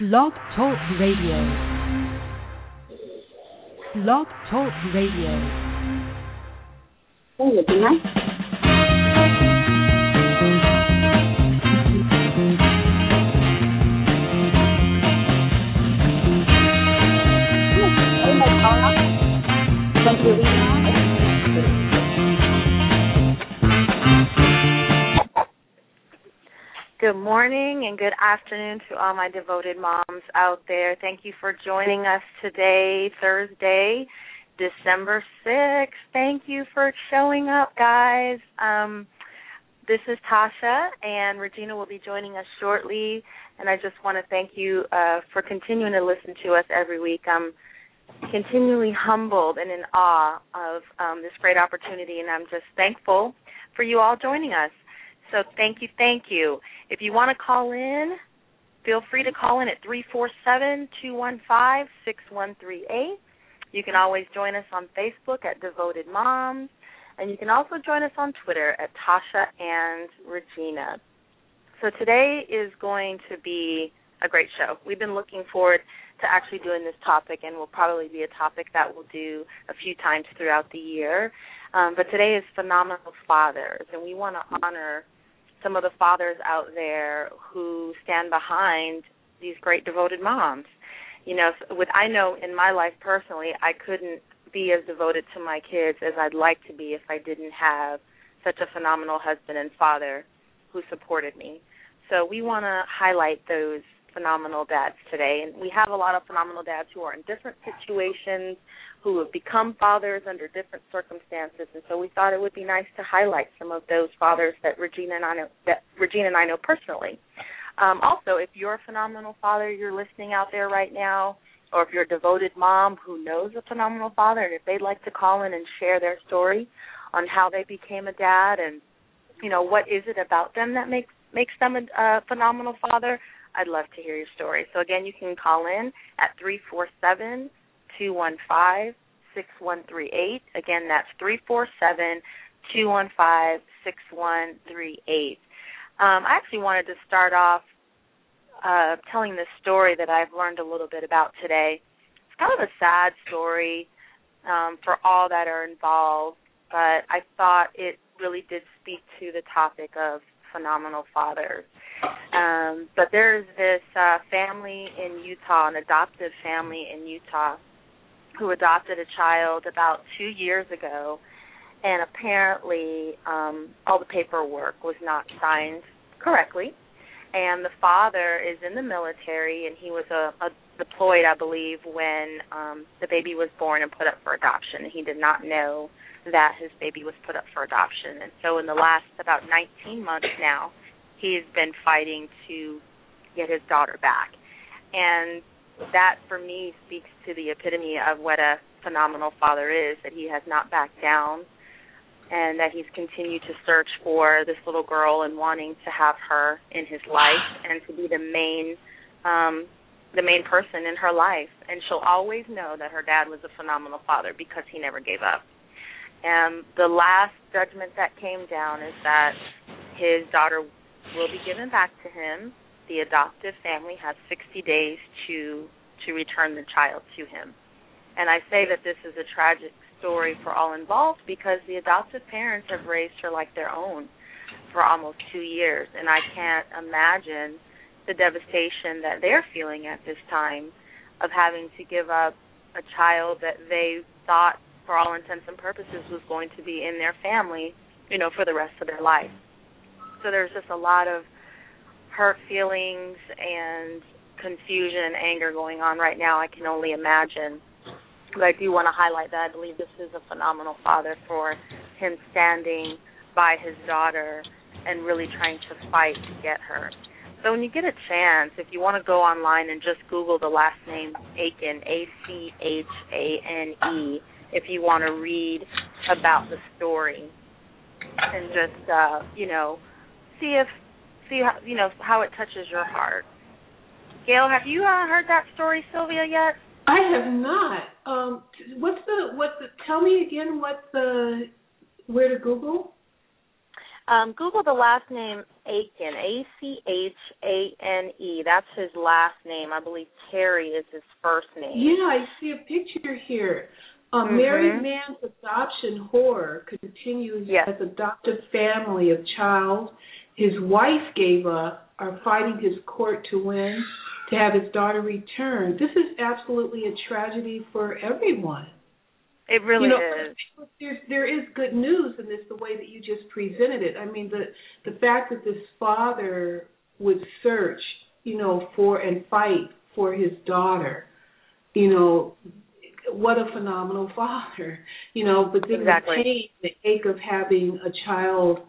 Blog Talk Radio. Blog Talk Radio. Oh, would be nice. Good morning and good afternoon to all my devoted moms out there. Thank you for joining us today, Thursday, December 6th. Thank you for showing up, guys. Um, this is Tasha, and Regina will be joining us shortly. And I just want to thank you uh, for continuing to listen to us every week. I'm continually humbled and in awe of um, this great opportunity, and I'm just thankful for you all joining us. So thank you, thank you. If you want to call in, feel free to call in at three four seven two one five six one three eight. You can always join us on Facebook at Devoted Moms, and you can also join us on Twitter at Tasha and Regina. So today is going to be a great show. We've been looking forward to actually doing this topic, and will probably be a topic that we'll do a few times throughout the year. Um, but today is phenomenal fathers, and we want to honor some of the fathers out there who stand behind these great devoted moms. You know, with I know in my life personally, I couldn't be as devoted to my kids as I'd like to be if I didn't have such a phenomenal husband and father who supported me. So we want to highlight those phenomenal dads today. And we have a lot of phenomenal dads who are in different situations, who have become fathers under different circumstances. And so we thought it would be nice to highlight some of those fathers that Regina and I know that Regina and I know personally. Um, also, if you're a phenomenal father, you're listening out there right now, or if you're a devoted mom who knows a phenomenal father, and if they'd like to call in and share their story on how they became a dad and you know what is it about them that makes makes them a, a phenomenal father, I'd love to hear your story. So again, you can call in at three four seven two one five six one three eight. Again, that's three four seven two one five six one three eight. Um, I actually wanted to start off uh, telling this story that I've learned a little bit about today. It's kind of a sad story um, for all that are involved, but I thought it really did speak to the topic of phenomenal fathers. Um, but there's this uh, family in Utah, an adoptive family in Utah, who adopted a child about two years ago, and apparently um, all the paperwork was not signed correctly. And the father is in the military, and he was a, a deployed, I believe, when um, the baby was born and put up for adoption. He did not know that his baby was put up for adoption, and so in the last about 19 months now, he's been fighting to get his daughter back. And that for me speaks to the epitome of what a phenomenal father is that he has not backed down and that he's continued to search for this little girl and wanting to have her in his life and to be the main um the main person in her life and she'll always know that her dad was a phenomenal father because he never gave up. And the last judgment that came down is that his daughter will be given back to him. The adoptive family has 60 days to to return the child to him. And I say that this is a tragic story for all involved because the adoptive parents have raised her like their own for almost 2 years and I can't imagine the devastation that they're feeling at this time of having to give up a child that they thought for all intents and purposes was going to be in their family, you know, for the rest of their life. So there's just a lot of hurt feelings and confusion and anger going on right now. I can only imagine. But I do want to highlight that I believe this is a phenomenal father for him standing by his daughter and really trying to fight to get her. So when you get a chance, if you want to go online and just Google the last name Achane, A C H A N E, if you want to read about the story and just uh, you know see if see how you know how it touches your heart. Gail, have you uh, heard that story, Sylvia, yet? I have not. Um, what's the what? The, tell me again what the where to Google. Um, Google the last name Achane, A C H A N E. That's his last name. I believe Terry is his first name. Yeah, I see a picture here. A Mhm. married man's adoption horror continues Yes. as adoptive family of child his wife gave up are fighting his court to win to have his daughter returned. This is absolutely a tragedy for everyone. It really you know, is. There's, there is good news in this, the way that you just presented it. I mean, the the fact that this father would search, you know, for and fight for his daughter, you know, what a phenomenal father, you know. But then Exactly. the pain, the ache of having a child,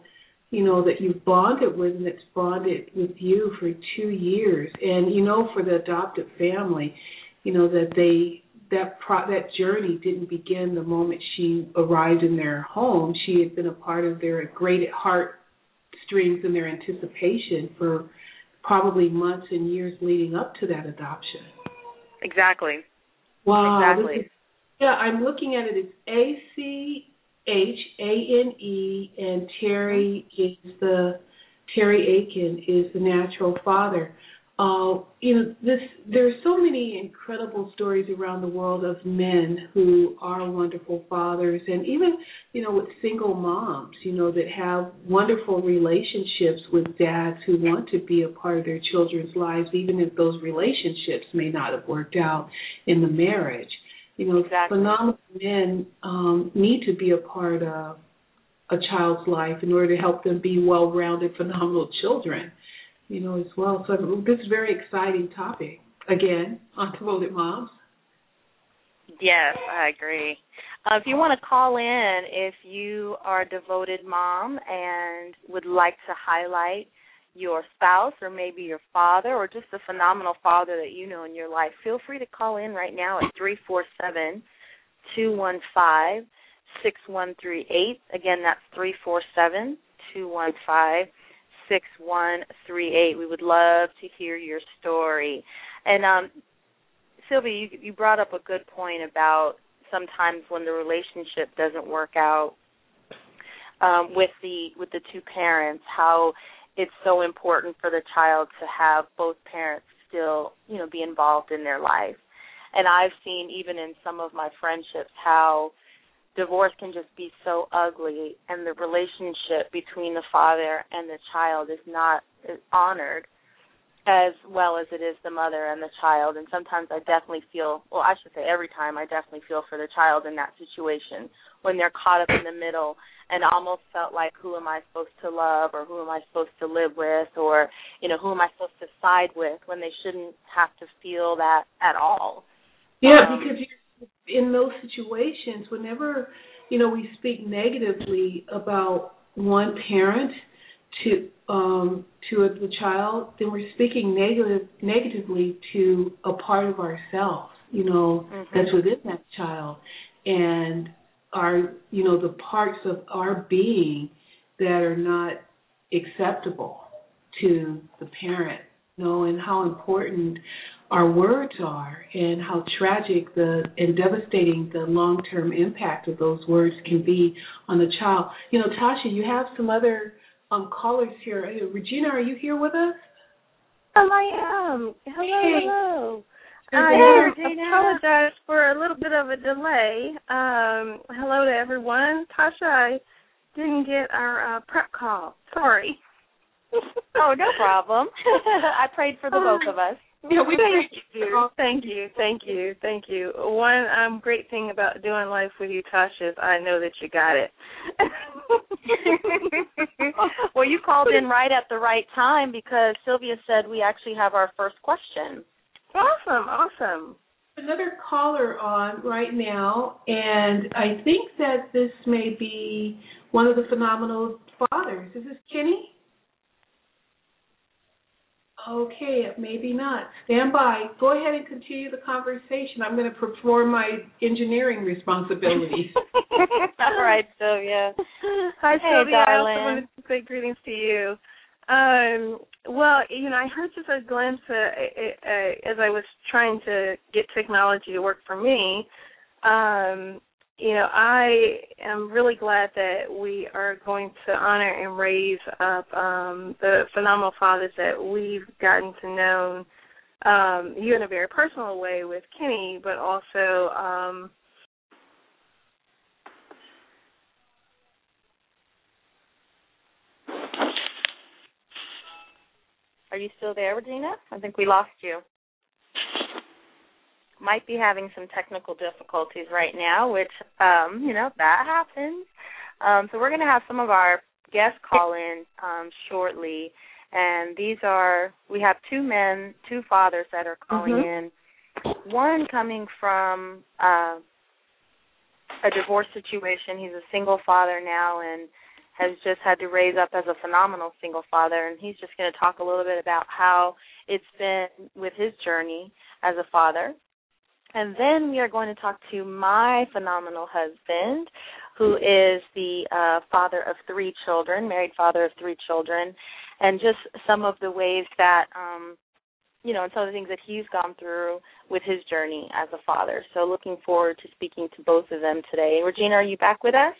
you know, that you've bonded with and that's bonded with you for two years, and you know, for the adopted family, you know, that they that pro- that journey didn't begin the moment she arrived in their home. She had been a part of their great heart strings and their anticipation for probably months and years leading up to that adoption. Exactly. Wow. Exactly. is- yeah, I'm looking at it. It's A C H A N E, and Terry is the Terry Achane is the natural father. Uh, you know, this there's so many incredible stories around the world of men who are wonderful fathers, and even you know with single moms, you know that have wonderful relationships with dads who want to be a part of their children's lives, even if those relationships may not have worked out in the marriage. You know, Exactly. phenomenal men um, need to be a part of a child's life in order to help them be well-rounded, phenomenal children. You know, as well. So this is a very exciting topic. Again, on Devoted Moms. Yes, I agree. Uh, if you want to call in, if you are a devoted mom and would like to highlight your spouse or maybe your father or just a phenomenal father that you know in your life, feel free to call in right now at three four seven two one five six one three eight. Again, that's three four seven two one five six one three eight. We would love to hear your story. And um, Sylvia, you, you brought up a good point about sometimes when the relationship doesn't work out um, with the with the two parents, how it's so important for the child to have both parents still, you know, be involved in their life. And I've seen even in some of my friendships how divorce can just be so ugly and the relationship between the father and the child is not is honored as well as it is the mother and the child and sometimes I definitely feel well I should say every time I definitely feel for the child in that situation when they're caught up in the middle and almost felt like who am I supposed to love or who am I supposed to live with or you know who am I supposed to side with when they shouldn't have to feel that at all. Yeah, Um, because you're, in those situations, whenever you know we speak negatively about one parent to um to a, the child, then we're speaking negative negatively to a part of ourselves, you know, Mhm. that's within that child, and our you know the parts of our being that are not acceptable to the parent, you know, and how important our words are and how tragic the and devastating the long term impact of those words can be on the child. You know, Tasha, you have some other um callers here. Regina, are you here with us? Oh, I am. Hello, Hey. hello. I Regina. apologize for a little bit of a delay. Um, hello to everyone. Tasha, I didn't get our uh, prep call. Sorry. Oh, no problem. I prayed for the both of us. Yeah, we thank you, thank you, thank you, thank you. One um, great thing about doing life with you, Tasha, is I know that you got it. well, you called in right at the right time because Sylvia said we actually have our first question. awesome, awesome. another caller on right now, and I think that this may be one of the phenomenal fathers. Is this Kenny? Okay, maybe not. Stand by. Go ahead and continue the conversation. I'm going to perform my engineering responsibilities. All right, Sylvia. Hi, Hey, Sylvia. I also wanted to say greetings to you. Um, well, you know, I heard just a glimpse uh, uh, uh, as I was trying to get technology to work for me. Um, you know, I am really glad that we are going to honor and raise up um, the phenomenal fathers that we've gotten to know. Um, you in a very personal way with Kenny, but also um, Are you still there, Regina? I think we lost you. Might be having some technical difficulties right now, which um, you know, that happens. Um, so we're gonna have some of our guests call in um, shortly. And these are we have two men, two fathers that are calling Mhm. in. One coming from uh a divorce situation. He's a single father now and has just had to raise up as a phenomenal single father and he's just going to talk a little bit about how it's been with his journey as a father. And then we are going to talk to my phenomenal husband, who is the uh, father of three children, married father of three children, and just some of the ways that, um, you know, and some of the things that he's gone through with his journey as a father. So looking forward to speaking to both of them today. Regina, are you back with us?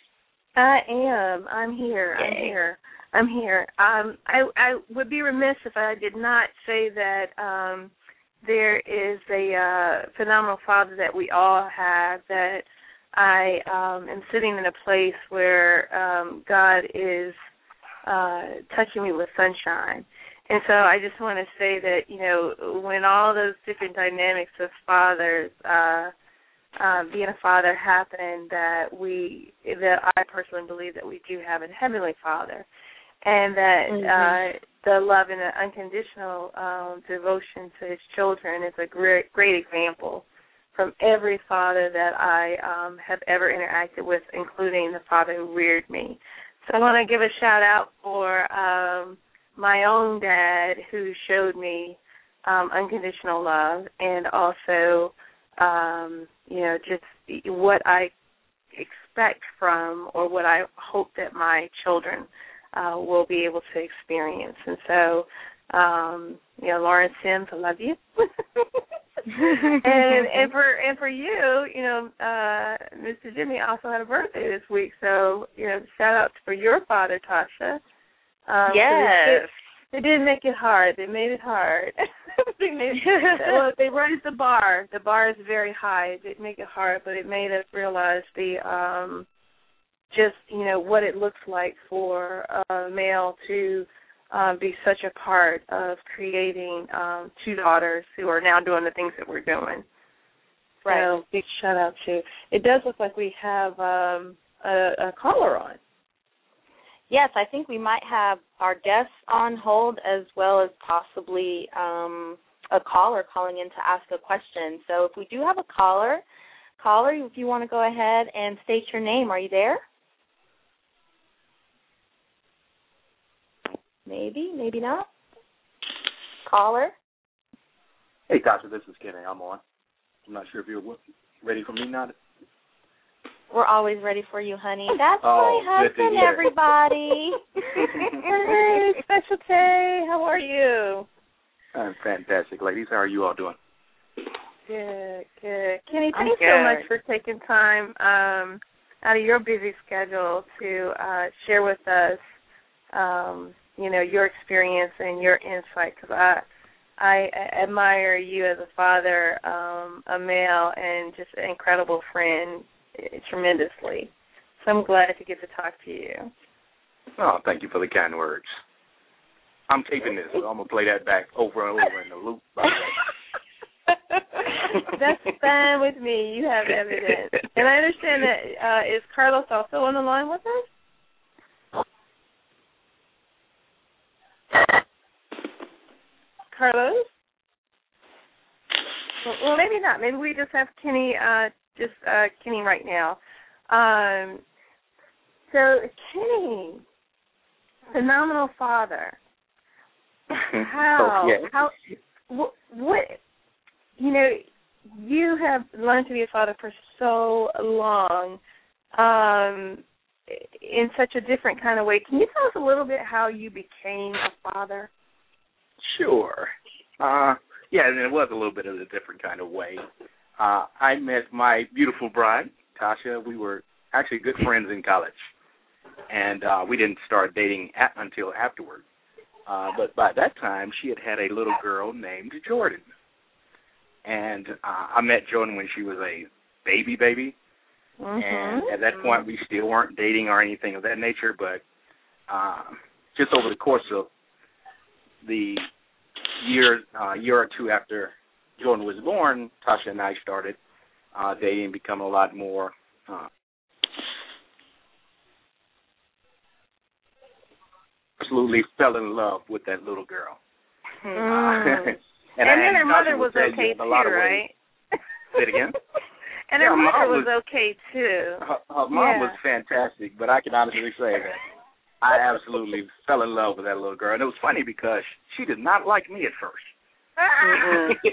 I am. I'm here. I'm here. I'm here. Um, I I would be remiss if I did not say that um, there is a uh, phenomenal father that we all have. That I um, am sitting in a place where um, God is uh, touching me with sunshine. And so I just want to say that you know when all those different dynamics of fathers. Uh, uh, being a father happened that we that I personally believe that we do have a heavenly father, and that Mhm. uh, the love and the unconditional um, devotion to his children is a great great example from every father that I um, have ever interacted with, including the father who reared me. So I want to give a shout out for um, my own dad who showed me um, unconditional love, and also um, you know, just what I expect from or what I hope that my children uh, will be able to experience. And so, um, you know, Lauren Sims, I love you. and and for and for you, you know, uh Mr. Jimmy also had a birthday this week, so you know, shout out for your father, Tasha. Um, yes. they didn't make it hard. They made it hard. they made well, they raised the bar. The bar is very high. It didn't make it hard, but it made us realize the um just, you know, what it looks like for a male to um be such a part of creating um two daughters who are now doing the things that we're doing. Right. So big shout out to it does look like we have um a, a caller on. Yes, I think we might have our guests on hold as well as possibly um, a caller calling in to ask a question. So if we do have a caller, caller, if you want to go ahead and state your name, are you there? Maybe, maybe not. Caller. Hey, Tasha, this is Kenny. I'm on. I'm not sure if you're ready for me now. We're always ready for you, honey. That's Oh, my good to husband, hear. everybody. Hey, Special Tay, how are you? I'm fantastic, ladies. How are you all doing? Good, good. Kenny, I'm thanks so much for taking time um, out of your busy schedule to uh, share with us, um, you know, your experience and your insight. Because I, I admire you as a father, um, a male, and just an incredible friend eh, tremendously. So I'm glad to get to talk to you. Oh, thank you for the kind words. I'm taping this, so I'm gonna play that back over and over in the loop. By the way. That's fine with me. You have evidence. And I understand that uh is Carlos also on the line with us? Carlos? Well, maybe not. Maybe we just have Kenny uh just uh Kenny right now. Um so Kenny phenomenal father. How Oh, how what, what you know you have learned to be a father for so long um in such a different kind of way can you tell us a little bit how you became a father Sure. Uh, yeah, and it was a little bit of a different kind of way. Uh, I met my beautiful bride, Tasha. We were actually good friends in college, and uh, we didn't start dating at, until afterward. Uh, but by that time, she had had a little girl named Jordan, and uh, I met Jordan when she was a baby baby. Mm-hmm. And at that point, we still weren't dating or anything of that nature. But uh, just over the course of the year, uh, year or two after Jordan was born, Tasha and I started uh, dating, become a lot more. Uh, absolutely fell in love with that little girl. Mm. Uh, and, I- then her mother was okay in a lot too, right? Say it again. and her mom mother was, was- okay too. Her, her mom Yeah. was fantastic, but I can honestly say that I absolutely fell in love with that little girl. And it was funny because she did not like me at first. she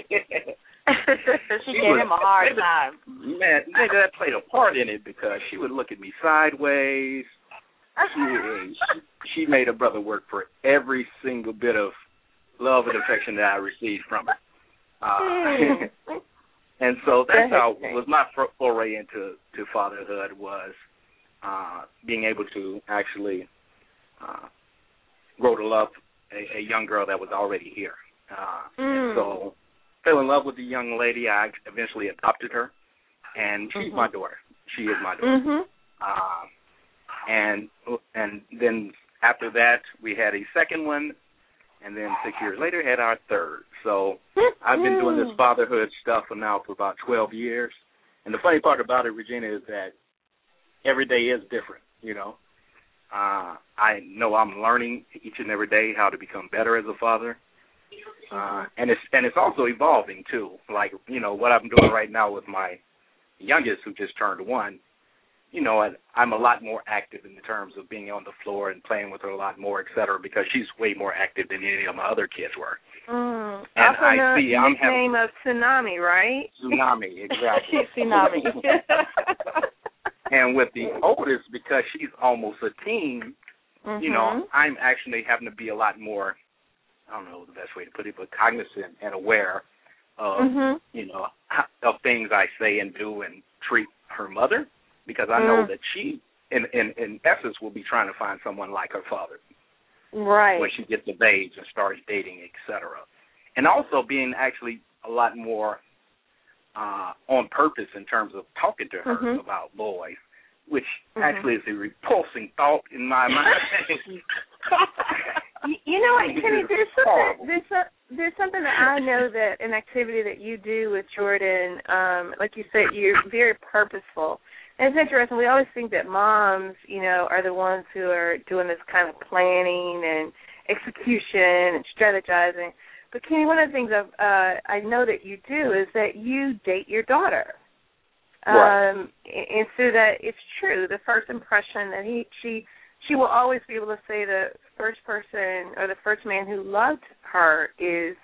She gave was- him a hard time. Man, that played a part in it because she would look at me sideways. She, she she made her brother work for every single bit of love and affection that I received from her. Uh, and so that's how was my foray into to fatherhood was uh being able to actually uh grow to love a, a young girl that was already here. Uh Mm. so fell in love with the young lady. I eventually adopted her and she's Mhm. my daughter. She is my daughter. Mhm. Uh, and and then after that we had a second one and then six years later had our third. So I've been doing this fatherhood stuff for now for about 12 years. And the funny part about it, Regina, is that every day is different. You know, uh, I know I'm learning each and every day how to become better as a father, uh, and it's and it's also evolving too. Like you know what I'm doing right now with my youngest, who just turned one. You know, and I'm a lot more active in terms of being on the floor and playing with her a lot more, et cetera, because she's way more active than any of my other kids were. Mm. And also I see I'm nickname of Tsunami, right? Tsunami, exactly. Tsunami. and with the oldest, because she's almost a teen, Mhm. you know, I'm actually having to be a lot more, I don't know the best way to put it, but cognizant and aware of, Mhm. you know, of things I say and do and treat her mother, because I know Mm. that she, in, in in essence, will be trying to find someone like her father Right. when she gets of age and starts dating, et cetera. And also being actually a lot more uh on purpose in terms of talking to her Mhm. about boys, which Mhm. actually is a repulsing thought in my mind. You, know what, Kenny? There's something. There's some, there's something that I know that an activity that you do with Jordan. Um, like you said, you're very purposeful. And it's interesting. We always think that moms, you know, are the ones who are doing this kind of planning and execution and strategizing. But Kenny, one of the things I've, uh, I know that you do is that you date your daughter. Right. Um, and so that it's true. The first impression that he, she, she will always be able to say the first person or the first man who loved her is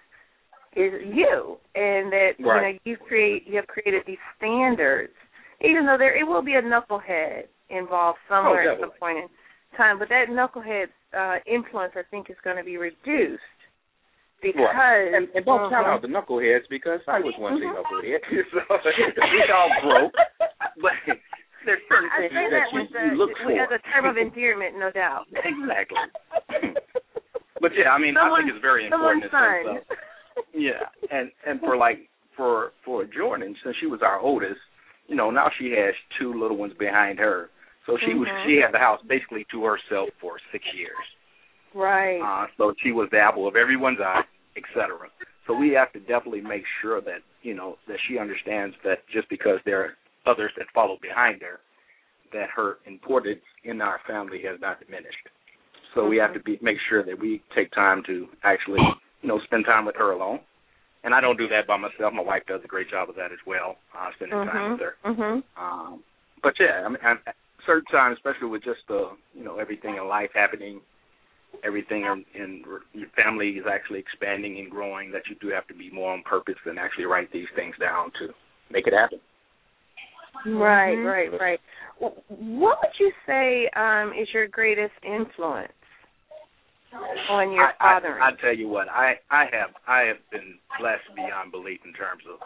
is you, and that you know you create you have created these standards, even though there it will be a knucklehead involved somewhere at some point in time, but that knucklehead uh, influence I think is going to be reduced because Right. And, and don't count Mhm. out the knuckleheads because I was once a knucklehead. so we all broke, But there's certain I things that, that you, the, you look for. as a term of endearment, no doubt. exactly. But yeah, I mean, I think it's very important. Someone's son. yeah, and and for like for for Jordan, since she was our oldest, you know, now she has two little ones behind her. So she was Mhm. she had the house basically to herself for six years. Right. Uh, so she was the apple of everyone's eye, et cetera. So we have to definitely make sure that you know that she understands that just because there are others that follow behind her, that her importance in our family has not diminished. So we have to be make sure that we take time to actually you know spend time with her alone. And I don't do that by myself. My wife does a great job of that as well, uh, spending time with her. Mhm. Um, but yeah, I mean, at at certain times, especially with just the you know everything in life happening, everything in, in your family is actually expanding and growing. That you do have to be more on purpose and actually write these things down to make it happen. Right, Mhm. right, right. W- What would you say um, is your greatest influence on your I, I, fathering? I tell you what, I I have I have been blessed beyond belief in terms of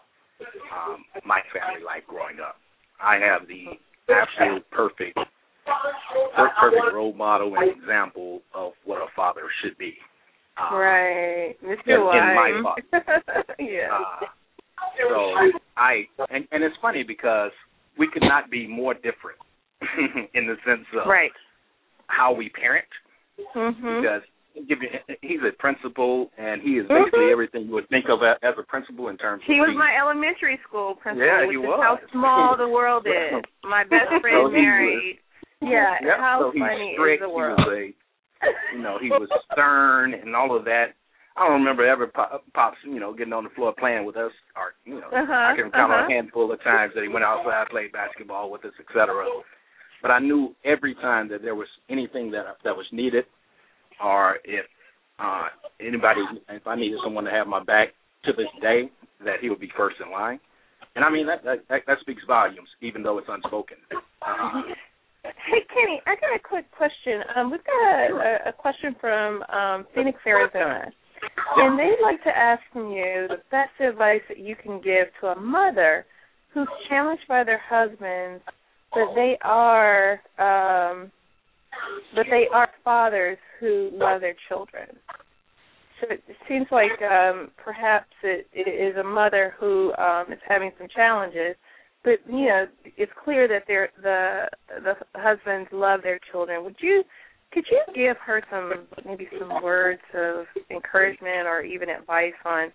um, my family life growing up. I have the absolute perfect, perfect role model and example of what a father should be. Uh, right, Mr. In, in my yeah. Uh, so I and and it's funny because we could not be more different in the sense of right. how we parent mm-hmm. because he's a principal and he is basically Mhm. everything you would think of as a principal in terms of He of was my elementary school principal, Yeah, which he is was. how small the world is. My best So friend was- married. Yeah, Yep, how so funny strict, is the he was a you know, he was stern and all of that. I don't remember ever pop, pops, you know, getting on the floor playing with us, or you know, Uh-huh, I can count uh-huh. on a handful of times that he went outside, played basketball with us, etc. But I knew every time that there was anything that that was needed, or if uh anybody, if I needed someone to have my back to this day, that he would be first in line. And I mean that that, that, that speaks volumes, even though it's unspoken. Uh, Hey Kenny, I got a quick question. Um, we've got a, a question from um, Phoenix, Arizona, and they'd like to ask from you the best advice that you can give to a mother who's challenged by their husbands, but they are, um, but they are fathers who love their children. So it seems like um, perhaps it, it is a mother who um, is having some challenges but you know it's clear that they're the the husbands love their children would you could you give her some maybe some words of encouragement or even advice on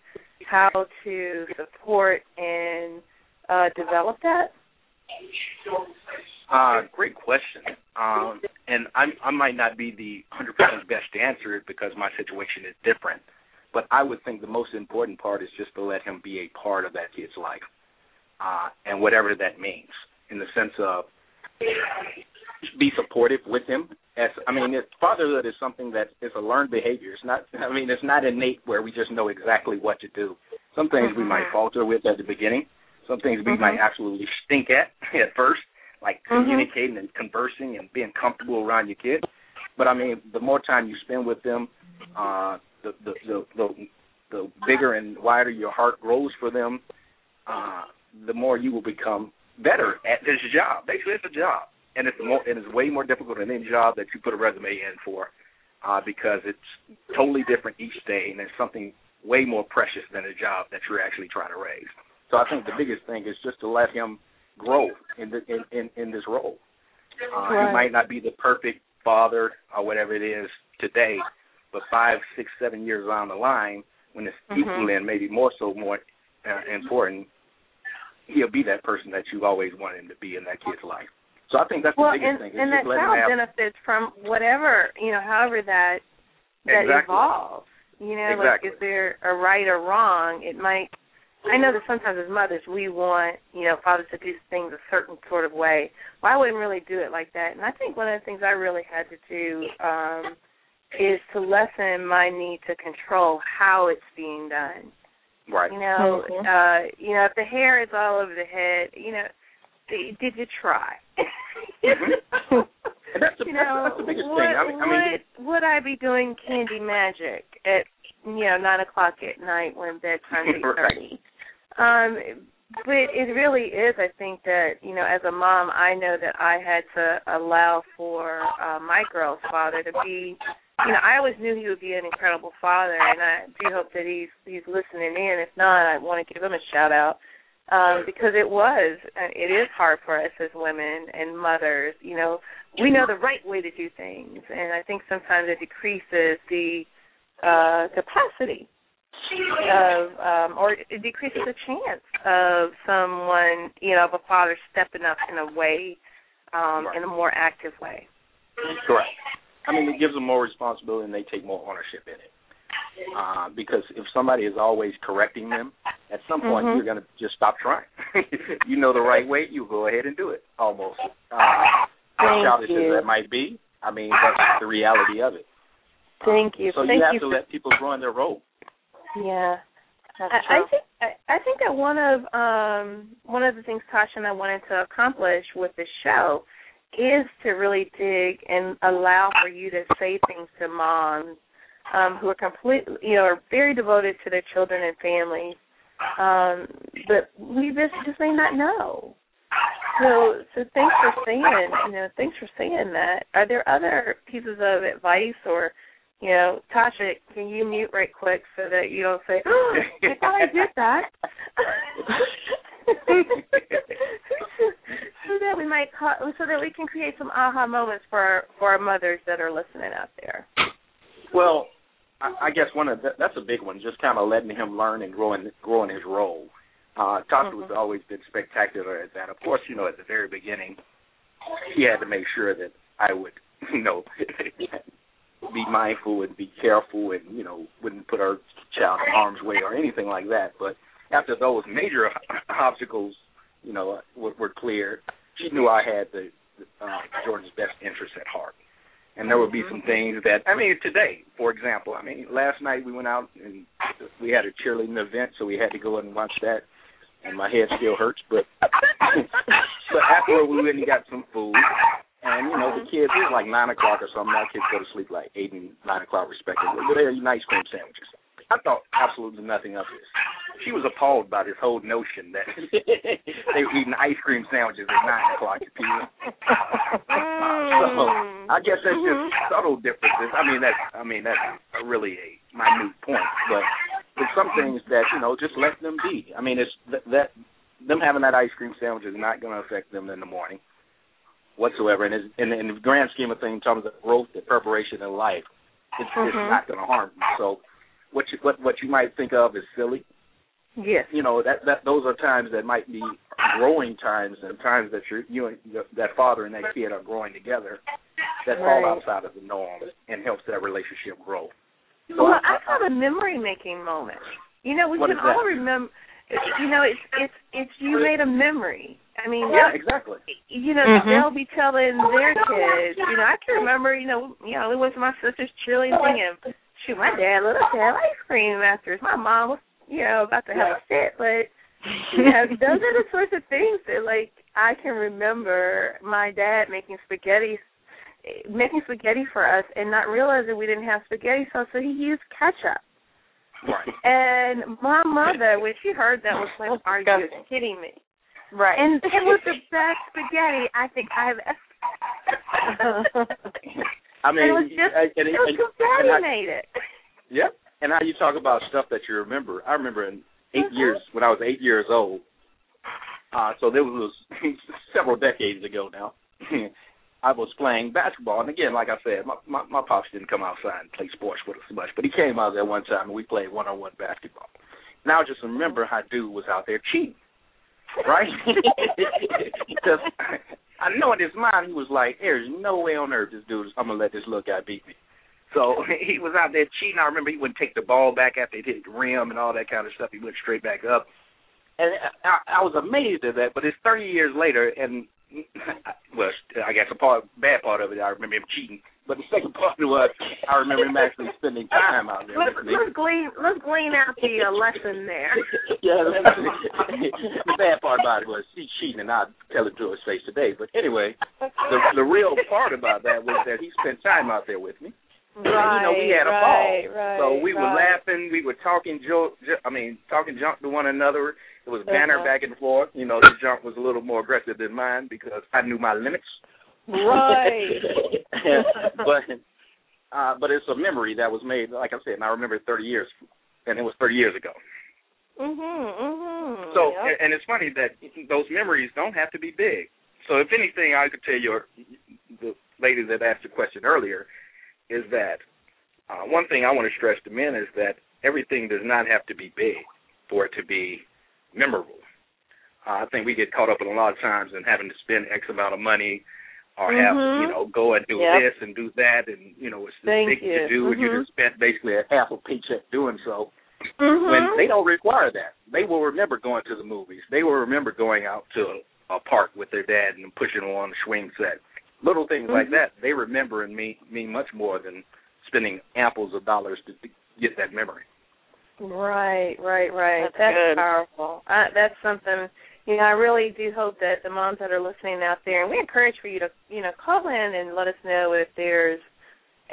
how to support and uh develop that Uh, great question. Um, and I, I might not be the 100% best answer because my situation is different. But I would think the most important part is just to let him be a part of that kid's life, uh, and whatever that means, in the sense of be supportive with him. As I mean, it, fatherhood is something that is a learned behavior. It's not. I mean, it's not innate where we just know exactly what to do. Some things we might falter with at the beginning. Some things we Mhm. might absolutely stink at at first, like Mhm. communicating and conversing and being comfortable around your kid. But I mean, the more time you spend with them, uh, the, the the the the bigger and wider your heart grows for them. Uh, the more you will become better at this job. Basically, it's a job, and it's more and it's way more difficult than any job that you put a resume in for, uh, because it's totally different each day, and it's something way more precious than a job that you're actually trying to raise. So I think the biggest thing is just to let him grow in the in in, in this role. Uh, Right. He might not be the perfect father or whatever it is today, but five, six, seven years down the line, when it's Mhm. equal and maybe more so more uh, important, he'll be that person that you've always wanted him to be in that kid's life. So I think that's well the biggest and thing. Is and just that child benefits from whatever you know however that that Exactly. evolves you know Exactly. like is there a right or wrong it might I know that sometimes as mothers we want, you know, fathers to do things a certain sort of way. Well, I wouldn't really do it like that. And I think one of the things I really had to do um is to lessen my need to control how it's being done. Right. You know, Mhm. uh, you know, if the hair is all over the head, you know, did, did you try? Mhm. And that's the, you that's, know, that's the biggest would, thing. I mean, I mean, would would I be doing candy magic at you know nine o'clock at night when bedtime's eight thirty? Um, but it really is. I think that you know, as a mom, I know that I had to allow for uh, my girl's father to be. You know, I always knew he would be an incredible father, and I do hope that he's he's listening in. If not, I want to give him a shout out um, because it was, and it is hard for us as women and mothers. You know, we know the right way to do things, and I think sometimes it decreases the uh, capacity of, um, or it decreases the chance of someone, you know, of a father stepping up in a way, um, in a more active way. Correct. I mean, it gives them more responsibility and they take more ownership in it. Uh, because if somebody is always correcting them, at some point Mhm. you're going to just stop trying. you know the right way, you go ahead and do it. Almost. Uh, as Thank childish you. as that might be, I mean that's the reality of it. Thank you. So Thank you have you to for- let people grow in their role. Yeah. I, I think I, I think that one of um one of the things Tasha and I wanted to accomplish with the show is to really dig and allow for you to say things to moms um who are completely you know are very devoted to their children and families um but we just just may not know So, so thanks for saying, you know, thanks for saying that. Are there other pieces of advice or, you know, Tasha, can you mute right quick so that you don't say, "Oh, I thought I did that," so that we might, call, so that we can create some aha moments for our, for our mothers that are listening out there. Well, I, I guess one of the, that's a big one. Just kind of letting him learn and grow in, grow in his role. Uh, Tasha mm-hmm. was always been spectacular at that. Of course, you know, at the very beginning, he had to make sure that I would, you know, be mindful and be careful and, you know, wouldn't put our child in harm's way or anything like that. But after those major obstacles, you know, were, were clear, she knew I had the uh, Jordan's best interest at heart and there would be some things that I mean today, for example. I mean, last night we went out and we had a cheerleading event, so we had to go and watch that, and my head still hurts. But so afterward, we went and got some food, and you know the kids. It was like nine o'clock or something. Our kids go to sleep like eight and nine o'clock respectively. But they were eating ice cream sandwiches. I thought absolutely nothing of this. She was appalled by this whole notion that they were eating ice cream sandwiches at nine o'clock at p.m. so I guess that's just mm-hmm. subtle differences. I mean that's I mean that's a really a minute point, but there's some things that you know just let them be. I mean it's th- that them having that ice cream sandwich is not going to affect them in the morning whatsoever. And in, in the grand scheme of things, in terms of growth and preparation in life, it's, mm-hmm. it's not going to harm them. So what you what what you might think of as silly. Yes. You know that that those are times that might be growing times and times that you're you and that father and that kid are growing together. That right. fall outside of the norm and helps that relationship grow. So well, I, I have a memory making moment. You know, we can all remember. You know, it's it's it's you made a memory. I mean, yeah, exactly. You know, mm-hmm. they'll be telling their kids. You know, I can remember. You know, you know, it was my sister's cheerleading and shoot, my dad let us have ice cream after my mom was, you know, about to have a fit. But you know, those are the sorts of things that like I can remember my dad making spaghetti making spaghetti for us and not realizing we didn't have spaghetti sauce, so he used ketchup. Right. And my mother, when she heard that, was like, "Are you kidding me?" Right. And it was the best spaghetti I think I've ever. I mean, and it was just and, and, it was contaminated. Yep. And how you talk about stuff that you remember. I remember in 8 mm-hmm. years when I was eight years old. Uh, so there was several decades ago now. I was playing basketball, and again, like I said, my, my my pops didn't come outside and play sports with us much, but he came out there one time and we played one on one basketball. Now I just remember how dude was out there cheating, right? Because I know in his mind he was like, "There's no way on earth this dude. I'm gonna let this little guy beat me." So he was out there cheating. I remember he wouldn't take the ball back after he hit the rim and all that kind of stuff. He went straight back up, and I, I was amazed at that. But it's 30 years later, and well, I guess a part bad part of it, I remember him cheating. But the second part was I remember him actually spending time out there. Let's, let's glean let's glean out the uh, lesson there. yeah, the bad part about it was he's cheating, and I'd tell it to his face today. But anyway, the the real part about that was that he spent time out there with me. Right, you know, we had a right, ball. Right, so we right. were laughing, we were talking joke. I mean, talking junk to one another. It was banner uh-huh. back and forth. You know, the jump was a little more aggressive than mine because I knew my limits. Right. but uh but it's a memory that was made, like I said, and I remember 30 years, and it was 30 years ago. Mhm. Mhm. So, yep. and it's funny that those memories don't have to be big. So, if anything, I could tell your the lady that asked the question earlier is that uh, one thing I want to stress to men is that everything does not have to be big for it to be memorable. Uh, I think we get caught up in a lot of times in having to spend X amount of money or mm-hmm. have you know go and do yep. this and do that and you know it's Thank big you. to do and you Mhm. just spent basically a half a paycheck doing so Mhm. when they don't require that they will remember going to the movies they will remember going out to a, a park with their dad and pushing on a swing set little things like Mhm. that they remember and mean mean much more than spending apples of dollars to, to get that memory Right, right, right. That's That's, powerful. Uh, that's something. You know, I really do hope that the moms that are listening out there, and we encourage for you to, you know, call in and let us know if there's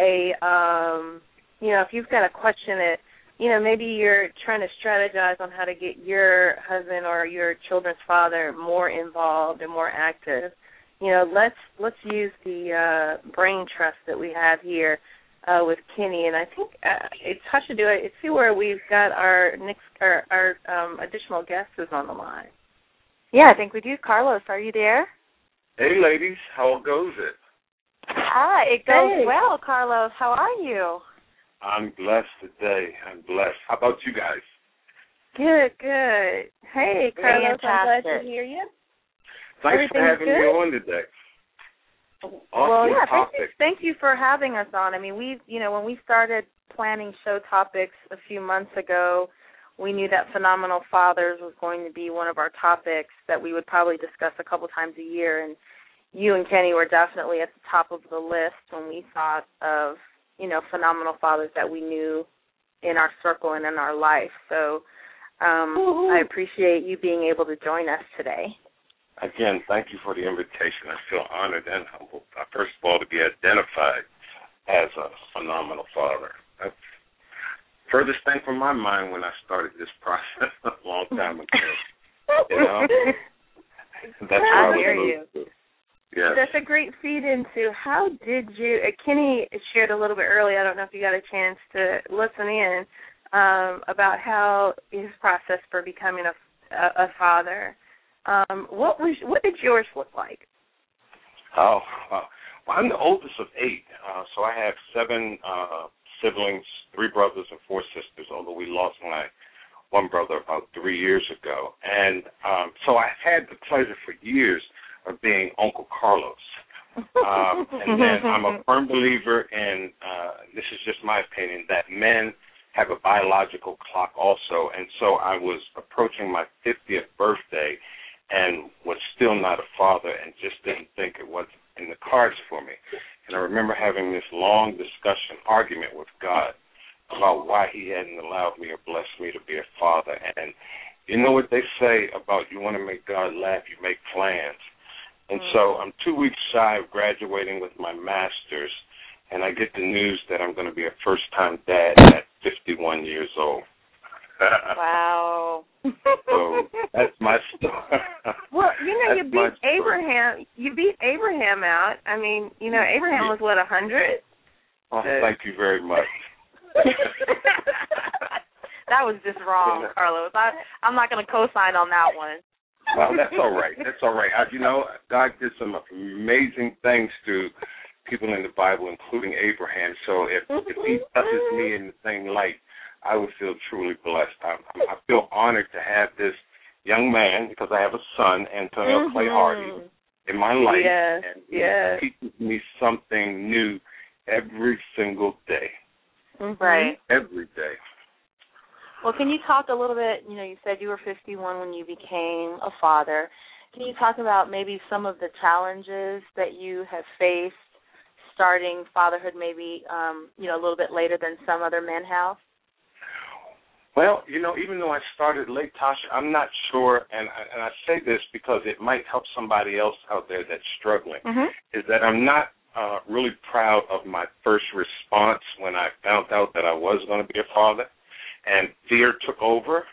a, um, you know, if you've got a question that, you know, maybe you're trying to strategize on how to get your husband or your children's father more involved and more active. You know, let's let's use the uh, brain trust that we have here uh, with Kenny, and I think uh, it's how to do it. See where we've got our next our, our um, additional guests is on the line. Yeah, I think we do. Carlos, are you there? Hey, ladies, how goes it? Ah, it goes Hey. well, Carlos. How are you? I'm blessed today. I'm blessed. How about you guys? Good, good. Hey, Carlos, I'm glad to hear you. Thanks for having good? me on today. well, Awesome yeah, thank you, topic. thank you for having us on. I mean, we, you know, when we started planning show topics a few months ago, we knew that phenomenal fathers was going to be one of our topics that we would probably discuss a couple times a year and you and Kenny were definitely at the top of the list when we thought of, you know, phenomenal fathers that we knew in our circle and in our life. So um Woo-hoo. I appreciate you being able to join us today. Again, thank you for the invitation. I feel honored and humbled. Uh, First of all, to be identified as a phenomenal father. That's furthest thing from my mind when I started this process a long time ago. You know? That's I what hear you. to. Yes. That's a great feed into how did you? Uh, Kenny shared a little bit earlier. I don't know if you got a chance to listen in um, about how his process for becoming a, a, a father. Um, what was what did yours look like? Oh, wow. Well, I'm the oldest of eight, uh, so I have seven uh, siblings, three brothers and four sisters. Although we lost my one brother about three years ago, and um, so I had the pleasure for years of being Uncle Carlos. Um, and then I'm a firm believer in uh, this is just my opinion that men have a biological clock also, and so I was approaching my 50th birthday and was still not a father and just didn't think it was in the cards for me. And I remember having this long discussion, argument with God about why He hadn't allowed me or blessed me to be a father. And you know what they say about you want to make God laugh, you make plans. And mm. so I'm two weeks shy of graduating with my master's, and I get the news that I'm going to be a first time dad at 51 years old. Wow. so that's my story. Well, you know, you That's beat. Abraham. You beat Abraham out. I mean, you know, Abraham was what a hundred. Oh, thank you very much. that was just wrong. Carlos. I I'm not going to co-sign on that one. Well, that's all right. That's all right. I, you know, God did some amazing things to people in the Bible, including Abraham. So if if He touches me in the same light, I would feel truly blessed. I, I feel honored to have this young man because I have a son, Antonio Clay Hardy, in my life, Yes, and he yes. teaches me something new every single day. Right. Every day. Well, can you talk a little bit? You know, you said you were 51 when you became a father. Can you talk about maybe some of the challenges that you have faced starting fatherhood, maybe um, you know a little bit later than some other men have? Well, you know, even though I started late, Tasha, I'm not sure, and I, and I say this because it might help somebody else out there that's struggling. Mm-hmm. Is that I'm not uh, really proud of my first response when I found out that I was going to be a father, and fear took over,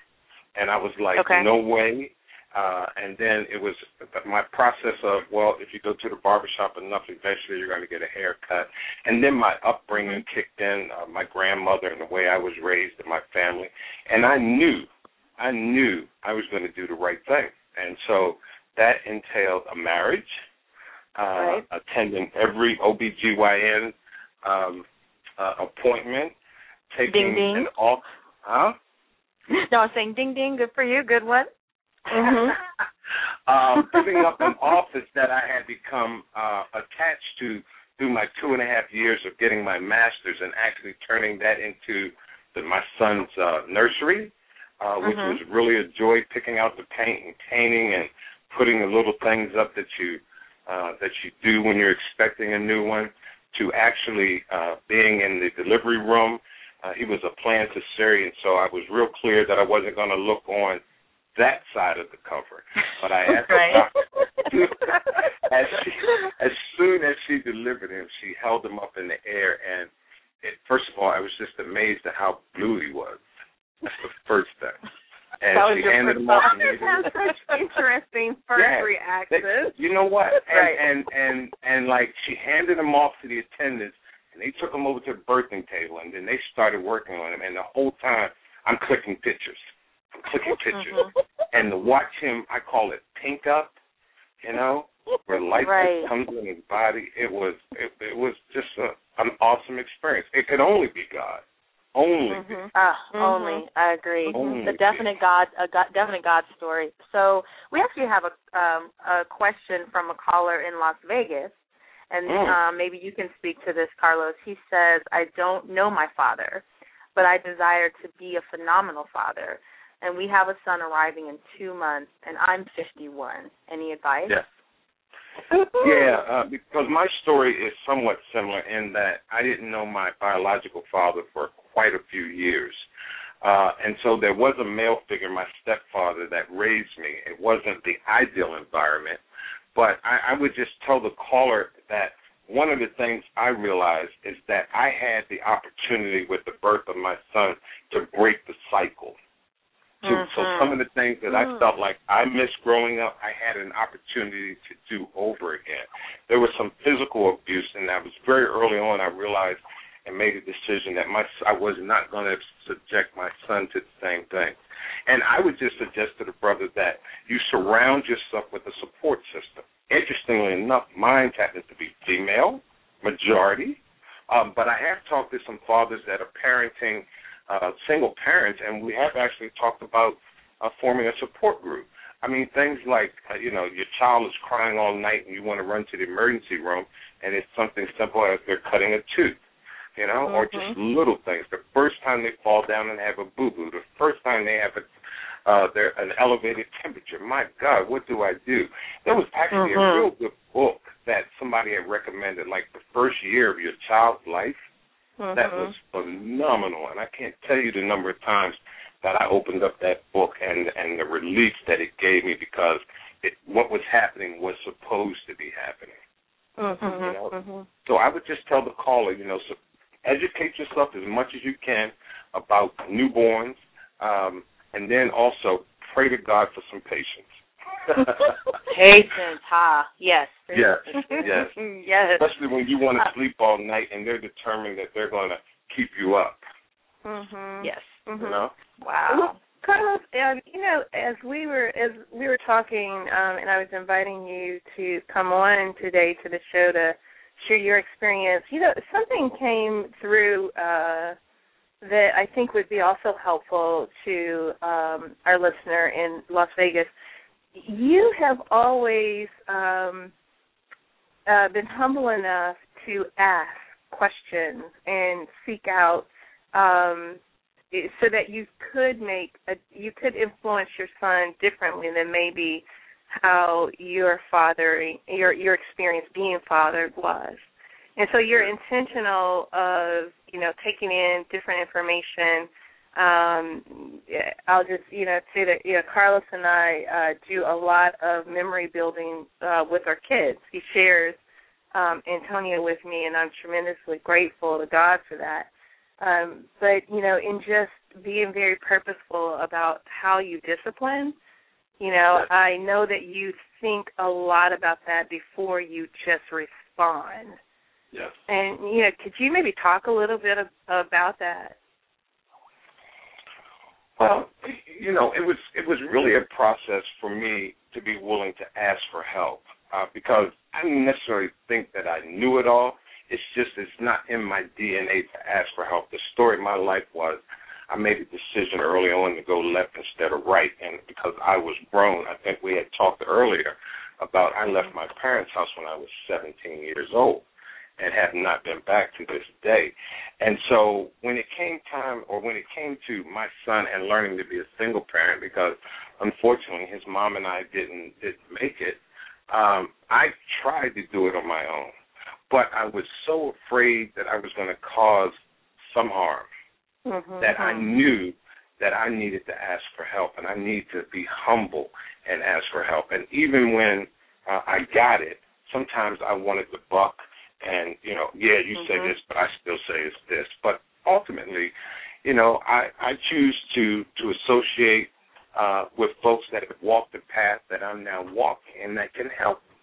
and I was like, Okay. no way. Uh, and then it was my process of, well, if you go to the barbershop enough, eventually you're going to get a haircut. And then my upbringing kicked in, uh, my grandmother and the way I was raised and my family. And I knew, I knew I was going to do the right thing. And so that entailed a marriage, uh, Right. attending every OBGYN um, uh, appointment, taking Ding, ding. an off, huh? No, I'm saying ding ding, good for you, good one. Mhm. um, giving up an office that I had become uh, attached to through my two and a half years of getting my master's and actually turning that into the, my son's uh, nursery, uh, which Mhm. was really a joy picking out the paint and painting and putting the little things up that you uh, that you do when you're expecting a new one, to actually uh, being in the delivery room. Uh, he was a planned cesarean, so I was real clear that I wasn't going to look on that side of the cover. But I asked Right. the doctor, as, she, as soon as she delivered him, she held him up in the air, and it, first of all, I was just amazed at how blue he was. That's the first thing. And that was she handed them off to me. Such interesting first Yeah. reaction. You know what? And, Right. and and and like she handed them off to the attendants, and they took them over to the birthing table, and then they started working on them. And the whole time, I'm clicking pictures. I'm clicking pictures, Mm-hmm. and to watch him, I call it pink up. You know, where light Right. just comes in his body. It was it, it was just a, an awesome experience. It could only be God. Only be. Mhm. Uh, Mhm. Only, I agree. Only The definite God, a God, definite God story. So we actually have a um, a question from a caller in Las Vegas, and Mm. um, maybe you can speak to this, Carlos. He says, "I don't know my father, but I desire to be a phenomenal father." And we have a son arriving in two months, and I'm 51. Any advice? Yeah. Yeah, uh, because my story is somewhat similar in that I didn't know my biological father for quite a few years. Uh, and so there was a male figure, my stepfather, that raised me. It wasn't the ideal environment, but I, I would just tell the caller that one of the things I realized is that I had the opportunity with the birth of my son to break the cycle. To, So Mhm. some of the things that I Mm. felt like I missed growing up, I had an opportunity to do over again. There was some physical abuse, and I was very early on. I realized and made a decision that my I was not going to subject my son to the same thing. And I would just suggest to the brother that you surround yourself with a support system. Interestingly enough, mine happens to be female, majority, um, but I have talked to some fathers that are parenting uh, single parents, and we have actually talked about uh, forming a support group. I mean, things like, uh, you know, your child is crying all night and you want to run to the emergency room, and it's something simple as they're cutting a tooth, you know, or just little things. The first time they fall down and have a boo boo, the first time they have a uh, they're an elevated temperature. My God, what do I do? There was actually a Mhm. real good book that somebody had recommended, like the first year of your child's life. That Mhm. was phenomenal, and I can't tell you the number of times that I opened up that book and and the relief that it gave me because it what was happening was supposed to be happening. Mhm. You know? Mhm. So I would just tell the caller, you know, so educate yourself as much as you can about newborns, um, and then also pray to God for some patience. Patience, ha. Yes. yes, yes. yes. Especially when you want to sleep all night and they're determined that they're going to keep you up. Mhm. Yes. Mhm. You know. Wow. Well, Carlos, um, you know, as we were as we were talking, um, and I was inviting you to come on today to the show to share your experience. You know, something came through uh, that I think would be also helpful to um, our listener in Las Vegas. You have always um, uh, been humble enough to ask questions and seek out um, so that you could make a, you could influence your son differently than maybe how your father your your experience being fathered was. And so you're intentional of, you know, taking in different information. Um I'll just, you know, say that you know, Carlos and I uh do a lot of memory building uh with our kids. He shares um Antonia with me and I'm tremendously grateful to God for that um, but you know, in just being very purposeful about how you discipline, you know, I know that you think a lot about that before you just respond. Yes. And you know, could you maybe talk a little bit of, about that? Well, you know, it was it was really a process for me to be willing to ask for help uh, because I didn't necessarily think that I knew it all. It's just it's not in my DNA to ask for help. The story of my life was I made a decision early on to go left instead of right, and because I was grown, I think we had talked earlier about I left my parents' house when I was 17 years old and have not been back to this day. And so when it came time, or when it came to my son and learning to be a single parent, because unfortunately his mom and I didn't didn't make it, um, I tried to do it on my own, but I was so afraid that I was going to cause some harm Mm-hmm. that I knew that I needed to ask for help, and I need to be humble and ask for help. And even when uh, I got it, sometimes I wanted to buck and you know, yeah, you say Mhm. this, but I still say it's this. But ultimately, you know, I I choose to to associate uh, with folks that have walked the path that I'm now walking and that can help. Me.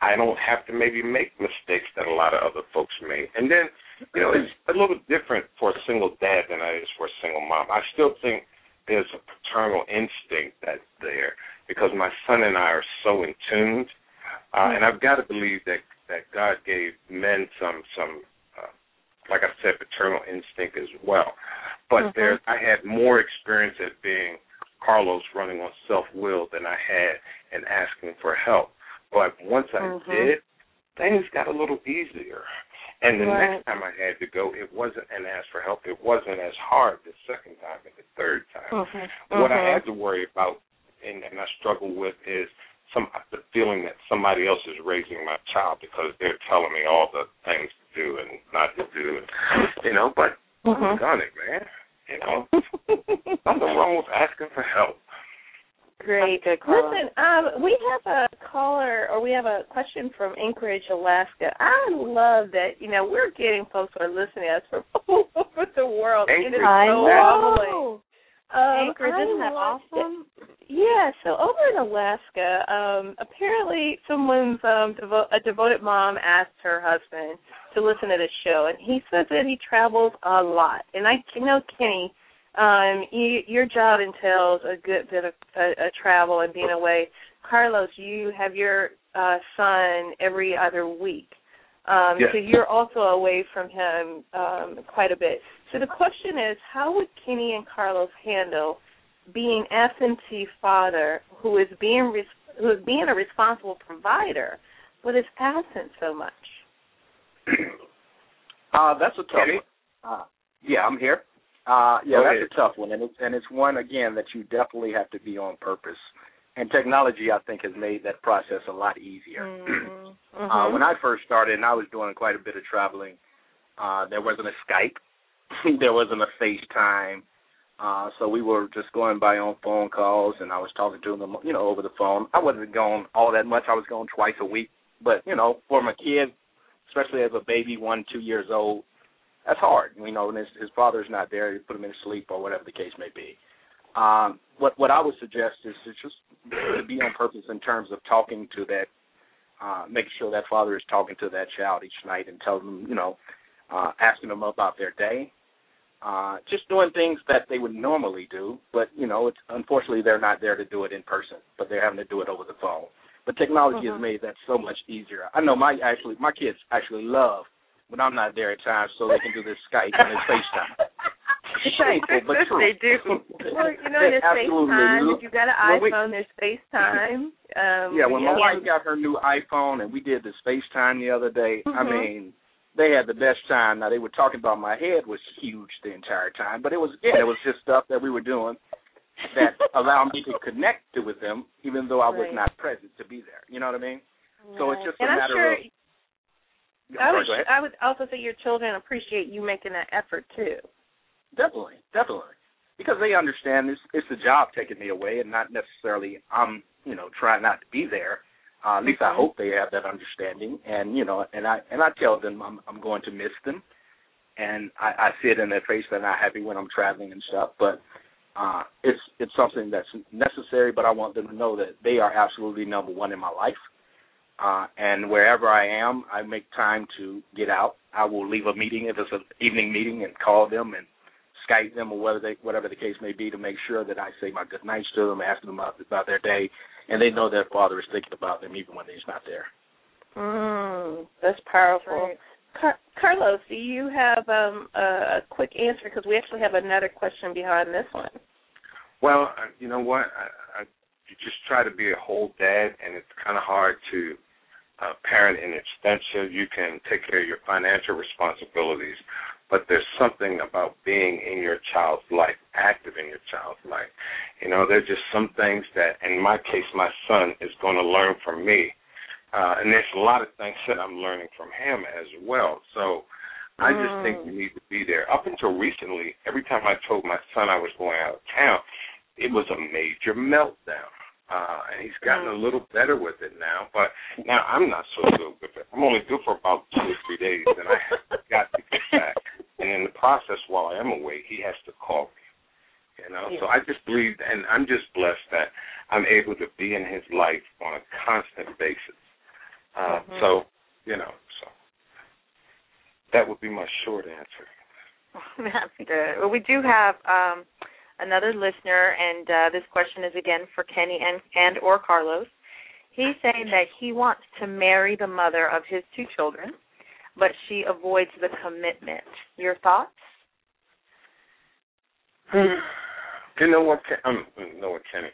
I don't have to maybe make mistakes that a lot of other folks made. And then, you know, it's a little different for a single dad than it is for a single mom. I still think there's a paternal instinct that's there because my son and I are so in tuned. Uh, and I've got to believe that that God gave men some some uh, like I said paternal instinct as well. But mm-hmm. there I had more experience at being Carlos running on self will than I had in asking for help. But once I mm-hmm. did, things got a little easier. And the right. next time I had to go, it wasn't and ask for help. It wasn't as hard the second time and the third time. Mm-hmm. What I mm-hmm. had to worry about and, and I struggle with is some the feeling that somebody else is raising my child because they're telling me all the things to do and not to do, and, you know. But mm-hmm. I've done it, man. You know, nothing wrong with asking for help. Great. Good call. Listen, um, we have a caller, or we have a question from Anchorage, Alaska. I love that. You know, we're getting folks who are listening to us from all over the world. Anchorage. It is so I know. Um, Anchorage, isn't that awesome? Yeah, so over in Alaska, um, apparently someone's um devo- a devoted mom asked her husband to listen to the show and he says that he travels a lot. And I you know Kenny, um, you, your job entails a good bit of uh, uh, travel and being away. Carlos, you have your uh son every other week. Um, yes. so you're also away from him um, quite a bit. So the question is, how would Kenny and Carlos handle being absentee father who is being res- who is being a responsible provider, but is absent so much? Uh, that's a tough Kenny? one. Uh, yeah, I'm here. Uh, yeah, that's a tough one, and it's and it's one again that you definitely have to be on purpose. And technology, I think, has made that process a lot easier. Mm-hmm. Uh, mm-hmm. when I first started, and I was doing quite a bit of traveling, uh, there wasn't a Skype, there wasn't a FaceTime, uh, so we were just going by on phone calls, and I was talking to them, you know, over the phone. I wasn't going all that much. I was going twice a week, but you know, for my kid, especially as a baby, one, two years old, that's hard. You know, and his, his father's not there, you put him in sleep or whatever the case may be. Um, what what I would suggest is to just to be on purpose in terms of talking to that, uh, making sure that father is talking to that child each night and telling them, you know, uh, asking them about their day, uh, just doing things that they would normally do, but you know, it's unfortunately they're not there to do it in person, but they're having to do it over the phone. But technology mm-hmm. has made that so much easier. I know my actually my kids actually love when I'm not there at times, so they can do this Skype and this FaceTime. It's shameful, but true. they do. Well, you know, there's FaceTime. If you got an iPhone, we, there's FaceTime. Um, yeah, when my wife got her new iPhone and we did this FaceTime the other day, mm-hmm. I mean, they had the best time. Now they were talking about my head was huge the entire time, but it was again it was just stuff that we were doing that allowed me to connect with them, even though I was right. not present to be there. You know what I mean? Right. So it's just and a I'm matter sure, of. I would sorry, I would also say your children appreciate you making that effort too. Definitely, definitely, because they understand it's it's the job taking me away, and not necessarily I'm you know trying not to be there. Uh, at least I hope they have that understanding, and you know, and I and I tell them I'm I'm going to miss them, and I, I see it in their face they're not happy when I'm traveling and stuff. But uh, it's it's something that's necessary. But I want them to know that they are absolutely number one in my life, uh, and wherever I am, I make time to get out. I will leave a meeting if it's an evening meeting and call them and Skype them or whatever they, whatever the case may be to make sure that I say my good nights to them, ask them about about their day, and they know their father is thinking about them even when he's not there. Mm, that's powerful. Right. Car- Carlos, do you have um, a quick answer? Because we actually have another question behind this one. Well, you know what? I, I you just try to be a whole dad, and it's kind of hard to uh, parent in extensive. You can take care of your financial responsibilities, but there's something about being in your child's life, active in your child's life. You know, there's just some things that, in my case, my son is going to learn from me. Uh, and there's a lot of things that I'm learning from him as well. So I just think Mm. we need to be there. Up until recently, every time I told my son I was going out of town, it was a major meltdown. Uh, and he's gotten a little better with it now, but now I'm not so good with it. I'm only good for about two or three days, and I have got to get back. And in the process, while I am away, he has to call me. You know, Yeah. so I just believe, and I'm just blessed that I'm able to be in his life on a constant basis. Uh, Mhm. So, you know, so that would be my short answer. That's good. Well, we do have um, another listener, and uh, this question is again for Kenny and and or Carlos. He's saying that he wants to marry the mother of his two children, but she avoids the commitment. Your thoughts? you know what? Um, what, Kenny?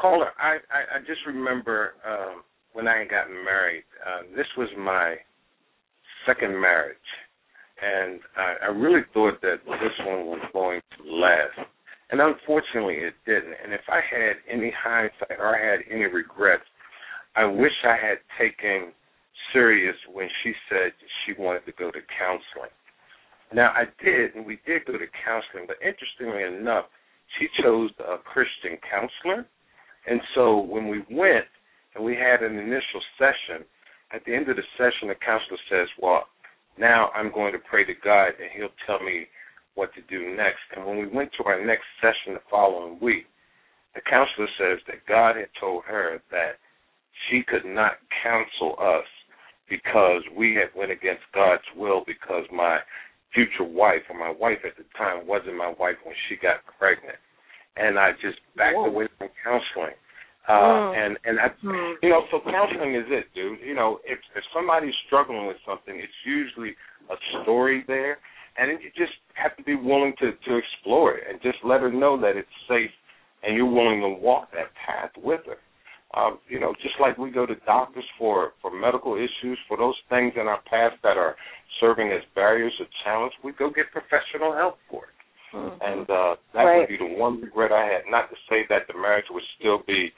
Caller, I I, I just remember um, when I had gotten married. Uh, this was my second marriage, and I, I really thought that this one was going to last, and unfortunately, it didn't. And if I had any hindsight or I had any regrets, I wish I had taken serious when she said she wanted to go to counseling. Now I did, and we did go to counseling, but interestingly enough, she chose a Christian counselor. And so when we went and we had an initial session, at the end of the session, the counselor says, Well, now I'm going to pray to God and He'll tell me what to do next. And when we went to our next session the following week, the counselor says that God had told her that she could not counsel us because we had went against God's will because my future wife or my wife at the time wasn't my wife when she got pregnant. And I just backed Whoa. away from counseling. Uh and and I Hmm. you know, so counseling is it, dude. You know, if if somebody's struggling with something, it's usually a story there and you just have to be willing to to explore it and just let her know that it's safe and you're willing to walk that path with her. Um, you know, just like we go to doctors for for medical issues, for those things in our past that are serving as barriers or challenge, we go get professional help for it. Mhm. And uh, that Right. would be the one regret I had. Not to say that the marriage would still be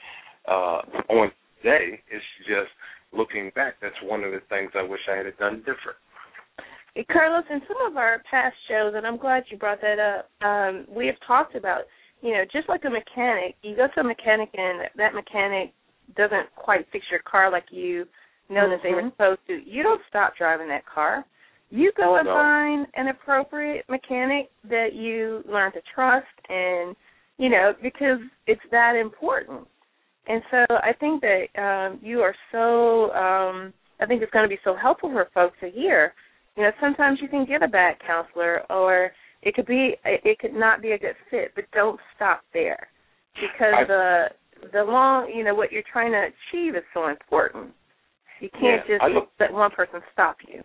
uh, on today. It's just looking back. That's one of the things I wish I had done different. Hey, Carlos, in some of our past shows, and I'm glad you brought that up, um, we have talked about, you know, just like a mechanic, you go to a mechanic and that mechanic doesn't quite fix your car like you know that they were Mhm. supposed to. You don't stop driving that car. You go and No. find an appropriate mechanic that you learn to trust and, you know, because it's that important. And so I think that um, you are so, um, I think it's going to be so helpful for folks to hear you know, sometimes you can get a bad counselor, or it could be it could not be a good fit. But don't stop there, because I- the the long you know what you're trying to achieve is so important. You can't Yeah, just look- let one person stop you.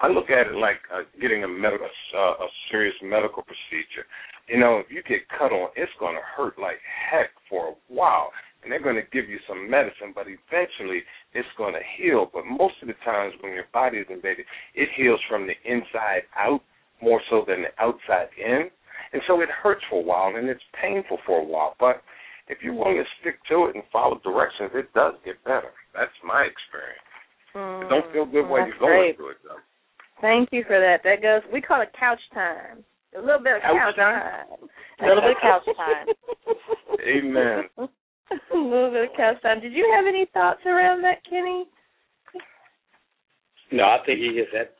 I look at it like uh, getting a medical, uh, a serious medical procedure. You know, if you get cut on, it's going to hurt like heck for a while, and they're going to give you some medicine, but eventually it's going to heal. But most of the times when your body is invaded, it heals from the inside out more so than the outside in, and so it hurts for a while and it's painful for a while. But if you're willing to stick to it and follow directions, it does get better. That's my experience. It don't feel good while mm, you're going great. through it, though. Thank you for that. That goes. We call it couch time. A little bit of Couch couch, time? time. A little bit of couch time. Amen. a little bit of couch time. Did you have any thoughts around that, Kenny? No, I think he hit that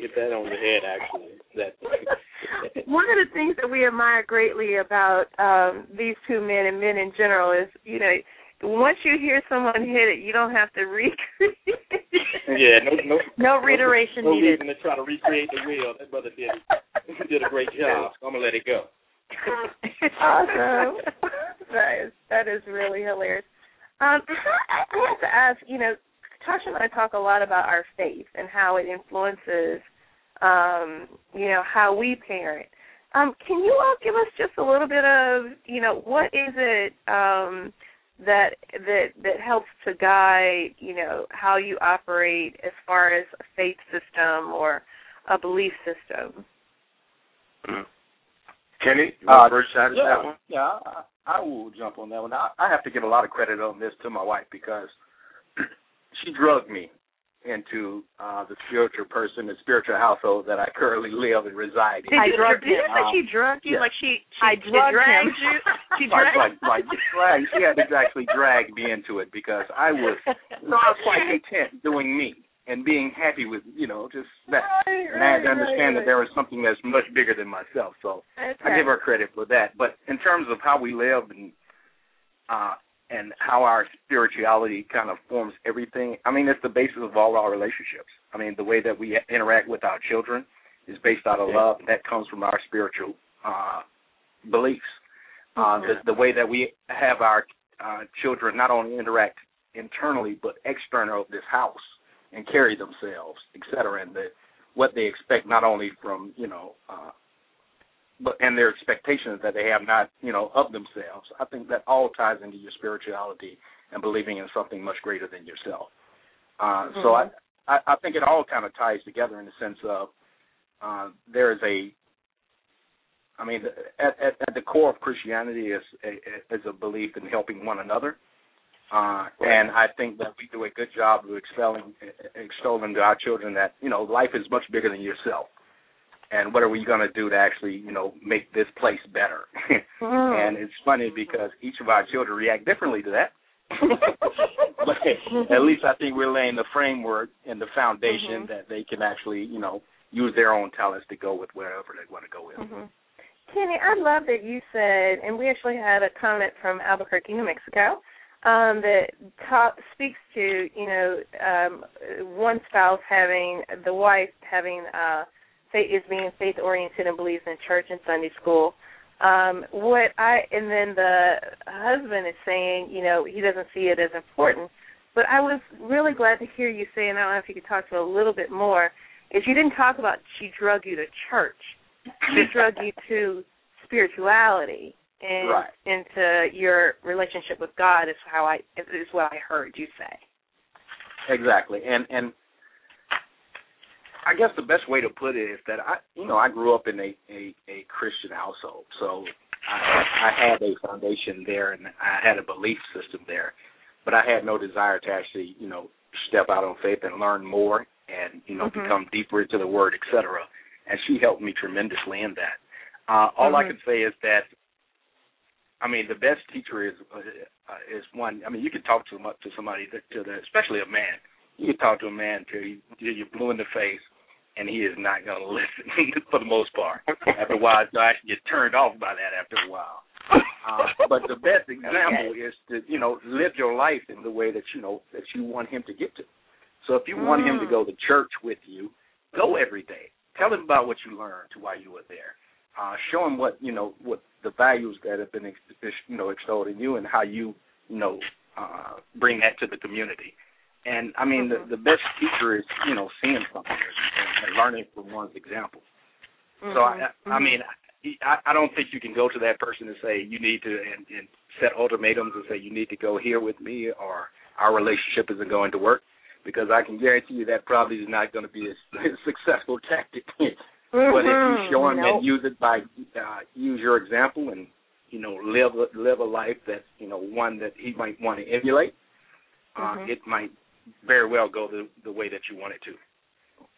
hit that on the head actually. That One of the things that we admire greatly about um, these two men and men in general is, you know, once you hear someone hit it, you don't have to recreate. yeah, no no No reiteration no needed. reason to try to recreate the wheel. That brother did did a great job. So I'm gonna let it go. awesome. that is that is really hilarious. Um, I, I have to ask, you know, Tasha and I talk a lot about our faith and how it influences, um, you know, how we parent. Um, can you all give us just a little bit of, you know, what is it um, that that that helps to guide, you know, how you operate as far as a faith system or a belief system? Kenny, you Uh, first shot at yeah, that one? yeah, I, I will jump on that one. I, I have to give a lot of credit on this to my wife because she drugged me into uh the spiritual person, the spiritual household that I currently live and reside in. Did I you, drugged did you him. say she drugged you? Yeah. Like she, she I she drugged dragged him. you? She Like, dragged like, like, drag, she had to actually drag me into it because I was, you know, I was quite content doing me. and being happy with you know just that. Right, and I had to understand right, that there was something that's much bigger than myself. So Okay. I give her credit for that. But in terms of how we live and uh and how our spirituality kind of forms everything, I mean it's the basis of all our relationships. I mean the way that we interact with our children is based out of love. That comes from our spiritual uh beliefs. Uh Mhm. the the way that we have our uh children not only interact internally but external of this house and carry themselves, et cetera, and the what they expect not only from, you know, uh but and their expectations that they have not, you know, of themselves. I think that all ties into your spirituality and believing in something much greater than yourself. Uh so I, I I think it all kind of ties together in the sense of uh there is a I mean, at, at, at the core of Christianity is a, is a belief in helping one another, uh, and I think that we do a good job of excelling, extolling to our children that you know life is much bigger than yourself, and what are we going to do to actually you know make this place better? Mhm. and it's funny because each of our children react differently to that. but at least I think we're laying the framework and the foundation Mhm. that they can actually you know use their own talents to go with wherever they want to go with. hmm Kenny, I love that you said, and we actually had a comment from Albuquerque, New Mexico, um, that talk, speaks to you know um, one spouse having the wife having uh, is being faith oriented and believes in church and Sunday school. Um, what I and then the husband is saying, you know, he doesn't see it as important. But I was really glad to hear you say, and I don't know if you could talk to a little bit more. Is you didn't talk about she drug you to church she drug you to spirituality and Right. into your relationship with God is how I is what I heard you say. Exactly, and and I guess the best way to put it is that I, you know, I grew up in a a, a Christian household, so I, I had a foundation there, and I had a belief system there, but I had no desire to actually, you know, step out on faith and learn more, and you know, Mhm. become deeper into the Word, et cetera. And she helped me tremendously in that. Uh, all I Mhm. can say is that I mean, the best teacher is uh, is one. I mean, you can talk to to somebody, that, to the, especially a man. You can talk to a man till you till you're blue in the face, and he is not going to listen for the most part. After a while, you actually get turned off by that after a while. Uh, but the best example is to you know live your life in the way that you know that you want him to get to. So if you want him to Mm. go to church with you, go every day. Tell him about what you learned while you were there. Uh, show him what you know what the values that have been ex- you know extolled in you and how you you know uh, bring that to the community. And I mean Mhm. the the best teacher is you know seeing something and, and learning from one's example. So I, I Mhm. mean, I, I don't think you can go to that person and say you need to and, and set ultimatums and say you need to go here with me or our relationship isn't going to work because I can guarantee you that probably is not going to be a, a successful tactic. But if you show him Nope. and use it by uh, use your example and you know live live a life that's you know one that he might want to emulate, uh, Mhm. it might very well go the the way that you want it to.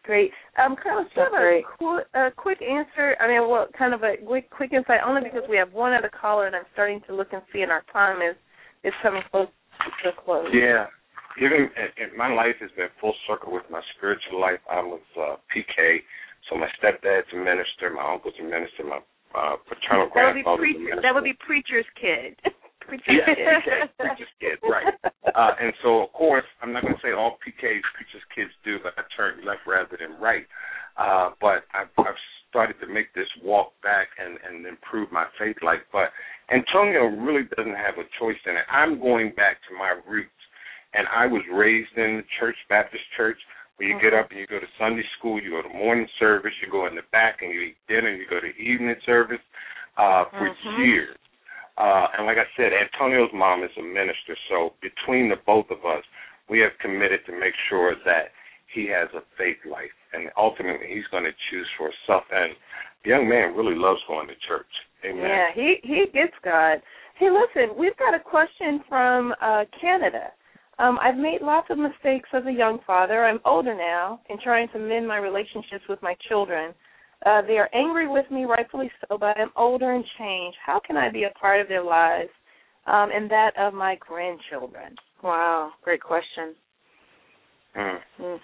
Great. Um, Carlos, do you have a, qu- a quick answer? I mean, well, kind of a quick, quick insight, only because we have one other caller, and I'm starting to look and see, and our time is is coming close to a close. Yeah. Even and my life has been full circle with my spiritual life. I was uh, PK, so my stepdad's a minister, my uncle's a minister, my uh, paternal That would be grandfather's a minister. That would be preacher's kid. preacher's Yeah, kid. PK, preacher's kid, right. Uh, and so, of course, I'm not going to say all PKs preacher's kids do, but I turn left rather than right. Uh, but I've, I've started to make this walk back and, and improve my faith life. But Antonio really doesn't have a choice in it. I'm going back to my roots. And I was raised in the church, Baptist church, where you get up and you go to Sunday school, you go to morning service, you go in the back and you eat dinner, you go to evening service uh, for Mhm. years. Uh, and like I said, Antonio's mom is a minister, so between the both of us, we have committed to make sure that he has a faith life, and ultimately he's going to choose for himself. And the young man really loves going to church. Amen. Yeah, he he gets God. Hey, listen, we've got a question from uh Canada. Um, I've made lots of mistakes as a young father. I'm older now and trying to mend my relationships with my children. Uh, they are angry with me, rightfully so, but I'm older and changed. How can I be a part of their lives um, and that of my grandchildren? Wow, great question. Mm. Mm.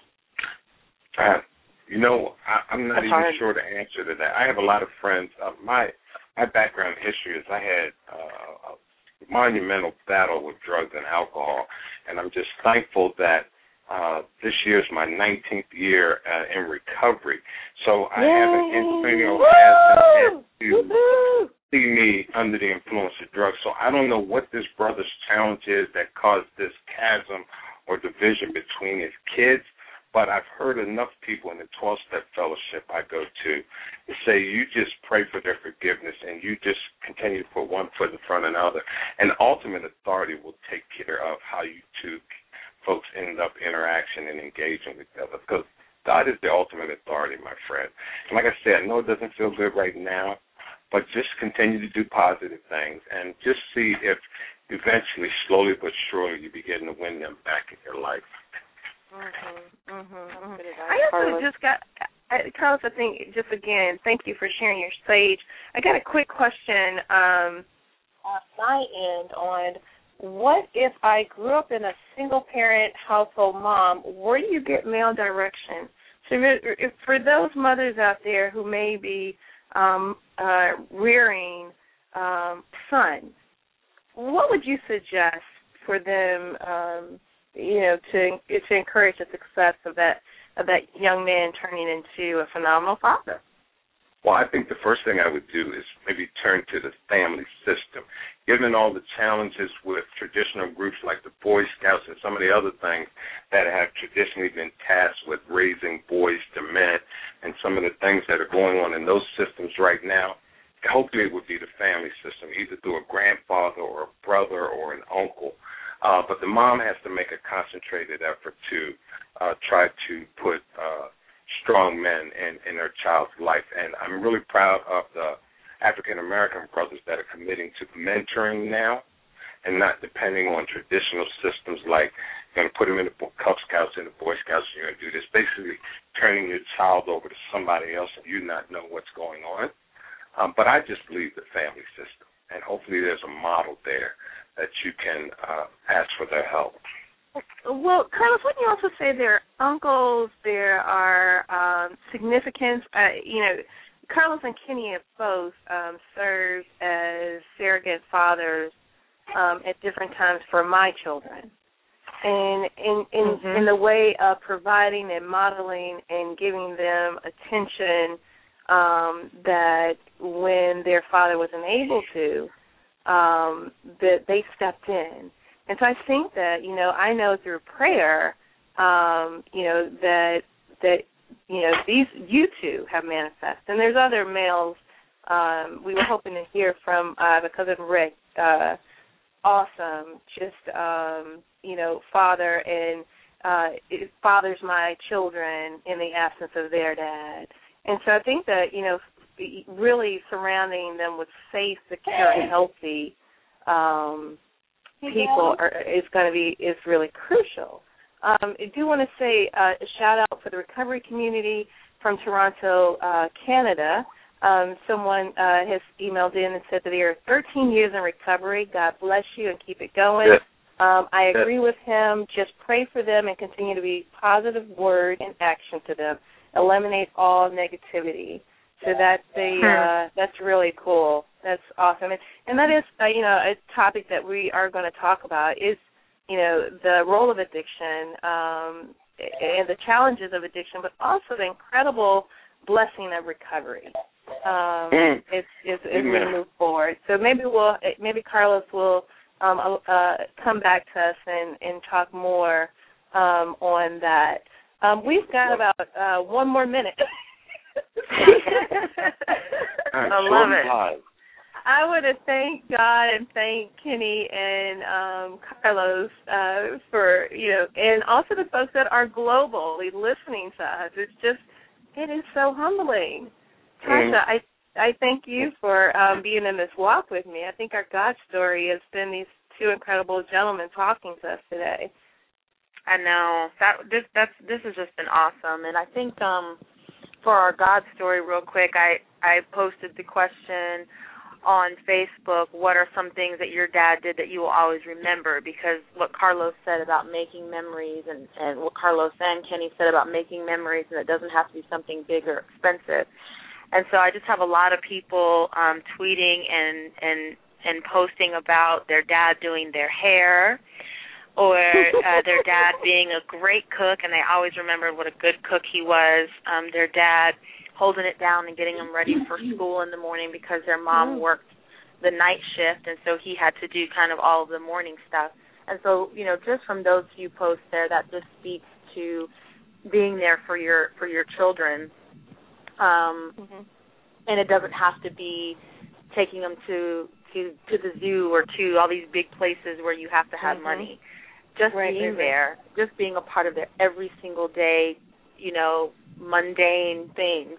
Uh, you know, I, I'm not That's even hard. sure the answer to that. I have a lot of friends. Uh, my my background history is I had uh, a monumental battle with drugs and alcohol, and I'm just thankful that uh, this year is my 19th year uh, in recovery. So I have an internal has to see me under the influence of drugs. So I don't know what this brother's challenge is that caused this chasm or division between his kids. But I've heard enough people in the 12 step fellowship I go to to say you just pray for their forgiveness and you just continue to put one foot in front of another. And ultimate authority will take care of how you two folks end up interaction and engaging with each other. Because God is the ultimate authority, my friend. And like I said, I know it doesn't feel good right now, but just continue to do positive things and just see if eventually, slowly but surely, you begin to win them back in your life. Mm-hmm, mm-hmm. I also just got, I, Carlos. I think just again, thank you for sharing your sage. I got a quick question um, on my end on what if I grew up in a single parent household mom? Where do you get male direction? So if, for those mothers out there who may be um, uh, rearing um, sons, what would you suggest for them? Um, you know, to to encourage the success of that of that young man turning into a phenomenal father. Well, I think the first thing I would do is maybe turn to the family system. Given all the challenges with traditional groups like the Boy Scouts and some of the other things that have traditionally been tasked with raising boys to men, and some of the things that are going on in those systems right now, hopefully it would be the family system, either through a grandfather or a brother or an uncle. Uh, but the mom has to make a concentrated effort to uh, try to put uh, strong men in, in their child's life. And I'm really proud of the African American brothers that are committing to mentoring now and not depending on traditional systems like you're going to put them in the Cub Scouts and the Boy Scouts, and you're going to do this. Basically, turning your child over to somebody else and you not know what's going on. Um, but I just believe the family system. And hopefully there's a model there that you can uh, ask for their help. Well, Carlos, wouldn't you also say there are uncles, there are um, significant, uh, you know, Carlos and Kenny have both um, served as surrogate fathers um, at different times for my children. And in in, Mhm. in the way of providing and modeling and giving them attention um, that when their father was unable to, um, that they stepped in. And so I think that, you know, I know through prayer, um, you know, that that you know, these you two have manifested. And there's other males um we were hoping to hear from uh the cousin Rick, uh awesome, just um, you know, father and uh it fathers my children in the absence of their dad. And so I think that, you know, really surrounding them with safe, secure, and healthy um, people are, is going to be is really crucial. Um, I do want to say uh, a shout out for the recovery community from Toronto, uh, Canada. Um, someone uh, has emailed in and said that they are 13 years in recovery. God bless you and keep it going. Yes. Um, I Yes. agree with him. Just pray for them and continue to be positive word and action to them. Eliminate all negativity. So that's a uh, that's really cool. That's awesome, and, and that is uh, you know a topic that we are going to talk about is you know the role of addiction um, and the challenges of addiction, but also the incredible blessing of recovery. Um, Mm. as, as, as we move forward. So maybe we'll maybe Carlos will um, uh, come back to us and, and talk more um, on that. Um, we've got about uh, one more minute. I love it. Live. I want to thank God and thank Kenny and um, Carlos uh, for you know, and also the folks that are globally listening to us. It's just, it is so humbling. Mm. I I thank you for um, being in this walk with me. I think our God story has been these two incredible gentlemen talking to us today. I know that this that's this has just been awesome, and I think um for our God story, real quick, I I posted the question: on Facebook what are some things that your dad did that you will always remember because what Carlos said about making memories and and what Carlos and Kenny said about making memories and it doesn't have to be something big or expensive. And so I just have a lot of people um tweeting and and and posting about their dad doing their hair or uh, their dad being a great cook and they always remember what a good cook he was. Um their dad holding it down and getting them ready for school in the morning because their mom Mm. worked the night shift and so he had to do kind of all of the morning stuff. And so, you know, just from those few posts there that just speaks to being there for your for your children. Um Mhm. and it doesn't have to be taking them to to to the zoo or to all these big places where you have to have Mhm. money. Just Right, being right, right. there, just being a part of their every single day, you know, mundane things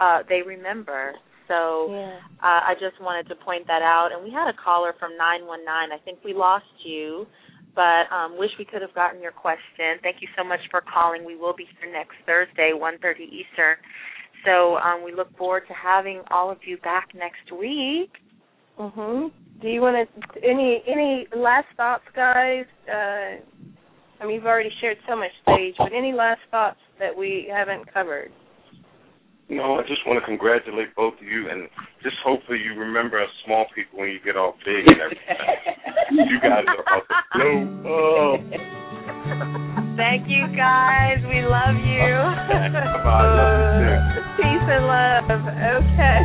uh they remember. So Yeah. uh, I just wanted to point that out. And we had a caller from 919. I think we lost you, but um, wish we could have gotten your question. Thank you so much for calling. We will be here next Thursday, 1.30 Eastern. So um, we look forward to having all of you back next week. Mhm. Do you want to any any last thoughts, guys? Uh, I mean, you've already shared so much stage, but any last thoughts that we haven't covered? No, I just want to congratulate both of you, and just hopefully you remember us small people when you get all big and everything. you guys are about to blow up. Thank you, guys. We love you. Bye-bye. Love you. Peace and love. Okay.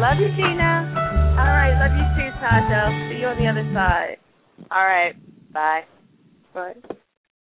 love you, Gina. All right. Love you too, Tasha. See you on the other side. All right. Bye. Bye.